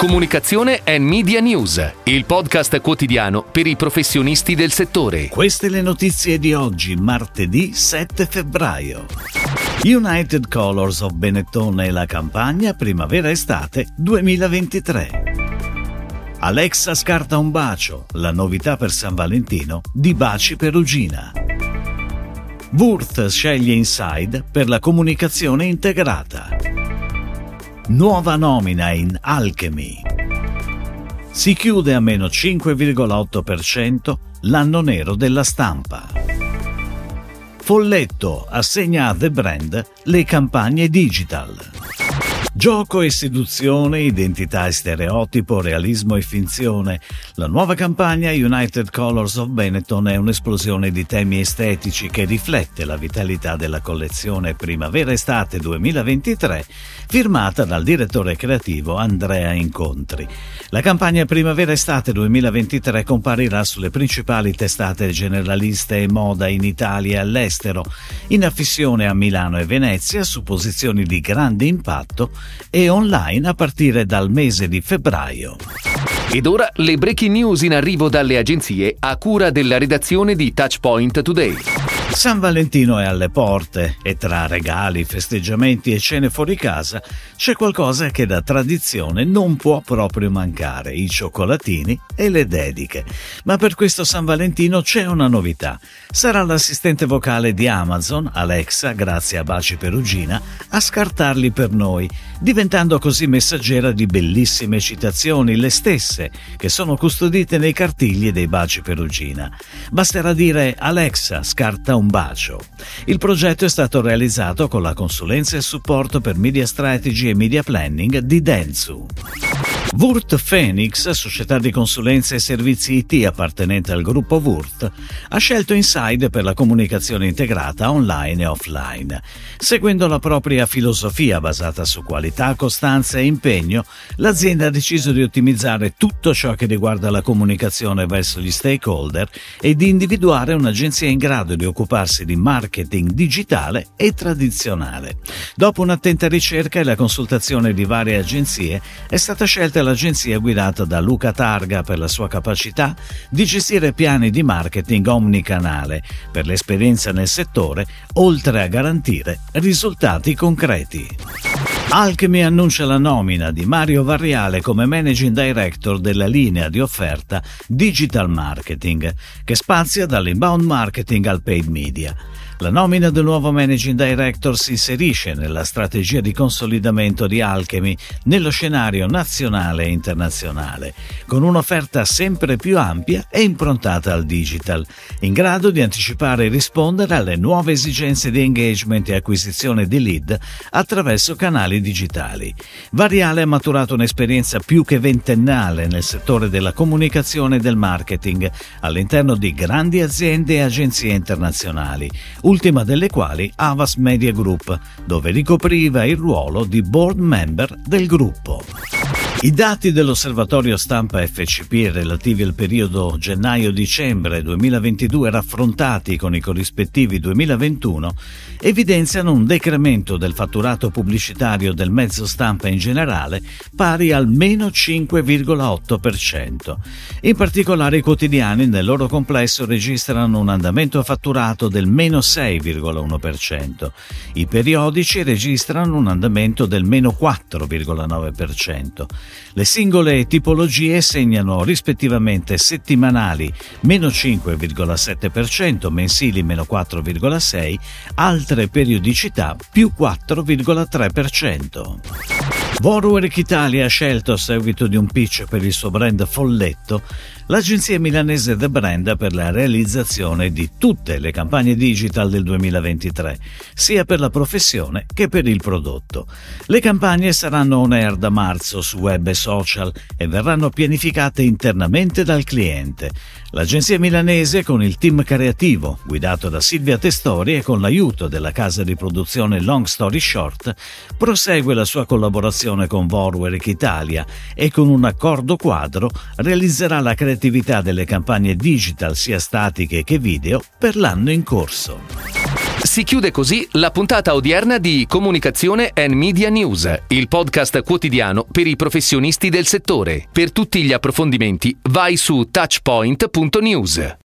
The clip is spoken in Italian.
Comunicazione e Media News, il podcast quotidiano per i professionisti del settore. Queste le notizie di oggi, martedì 7 febbraio. United Colors of Benetton e la campagna primavera-estate 2023. Alexa scarta un bacio, la novità per San Valentino di Baci Perugina. Wurth sceglie Inside per la comunicazione integrata. Nuova nomina in Alchemy. Si chiude a meno 5,8% l'anno nero della stampa. Folletto assegna a The Brand le campagne digital. Gioco e seduzione, identità e stereotipo, realismo e finzione. La nuova campagna United Colors of Benetton è un'esplosione di temi estetici che riflette la vitalità della collezione Primavera-Estate 2023, firmata dal direttore creativo Andrea Incontri. La campagna Primavera-Estate 2023 comparirà sulle principali testate generaliste e moda in Italia e all'estero, in affissione a Milano e Venezia su posizioni di grande impatto e online a partire dal mese di febbraio. Ed ora le breaking news in arrivo dalle agenzie a cura della redazione di Touchpoint Today. San Valentino è alle porte e tra regali, festeggiamenti e cene fuori casa c'è qualcosa che da tradizione non può proprio mancare, i cioccolatini e le dediche. Ma per questo San Valentino c'è una novità. Sarà l'assistente vocale di Amazon, Alexa, grazie a Baci Perugina, a scartarli per noi, diventando così messaggera di bellissime citazioni, le stesse che sono custodite nei cartigli dei Baci Perugina. Basterà dire Alexa, scarta un bacio. Il progetto è stato realizzato con la consulenza e supporto per media strategy e media planning di Dentsu. Wurt Phoenix, società di consulenza e servizi IT appartenente al gruppo Wurt, ha scelto Inside per la comunicazione integrata online e offline. Seguendo la propria filosofia basata su qualità, costanza e impegno, l'azienda ha deciso di ottimizzare tutto ciò che riguarda la comunicazione verso gli stakeholder e di individuare un'agenzia in grado di occuparsi di marketing digitale e tradizionale. Dopo un'attenta ricerca e la consultazione di varie agenzie, è stata scelta l'agenzia guidata da Luca Targa per la sua capacità di gestire piani di marketing omnicanale per l'esperienza nel settore, oltre a garantire risultati concreti. Alchemy annuncia la nomina di Mario Varriale come Managing Director della linea di offerta Digital Marketing, che spazia dall'inbound marketing al paid media. La nomina del nuovo Managing Director si inserisce nella strategia di consolidamento di Alchemy nello scenario nazionale e internazionale, con un'offerta sempre più ampia e improntata al digital, in grado di anticipare e rispondere alle nuove esigenze di engagement e acquisizione di lead attraverso canali digitali. Variale ha maturato un'esperienza più che ventennale nel settore della comunicazione e del marketing all'interno di grandi aziende e agenzie internazionali ultima delle quali Avas Media Group, dove ricopriva il ruolo di board member del gruppo. I dati dell'osservatorio stampa FCP relativi al periodo gennaio-dicembre 2022 raffrontati con i corrispettivi 2021 evidenziano un decremento del fatturato pubblicitario del mezzo stampa in generale pari al meno 5,8%. In particolare i quotidiani nel loro complesso registrano un andamento fatturato del meno 6,1%. I periodici registrano un andamento del meno 4,9%. Le singole tipologie segnano rispettivamente settimanali meno 5,7%, mensili meno 4,6%, altre periodicità più 4,3%. Warwick Italia ha scelto a seguito di un pitch per il suo brand Folletto l'agenzia milanese The Brand per la realizzazione di tutte le campagne digital del 2023, sia per la professione che per il prodotto. Le campagne saranno on air da marzo su web e social e verranno pianificate internamente dal cliente. L'agenzia milanese, con il team creativo guidato da Silvia Testori e con l'aiuto della casa di produzione Long Story Short, prosegue la sua collaborazione con Warwick Italia e con un accordo quadro realizzerà la creatività delle campagne digital sia statiche che video per l'anno in corso. Si chiude così la puntata odierna di Comunicazione and Media News, il podcast quotidiano per i professionisti del settore. Per tutti gli approfondimenti vai su touchpoint.news.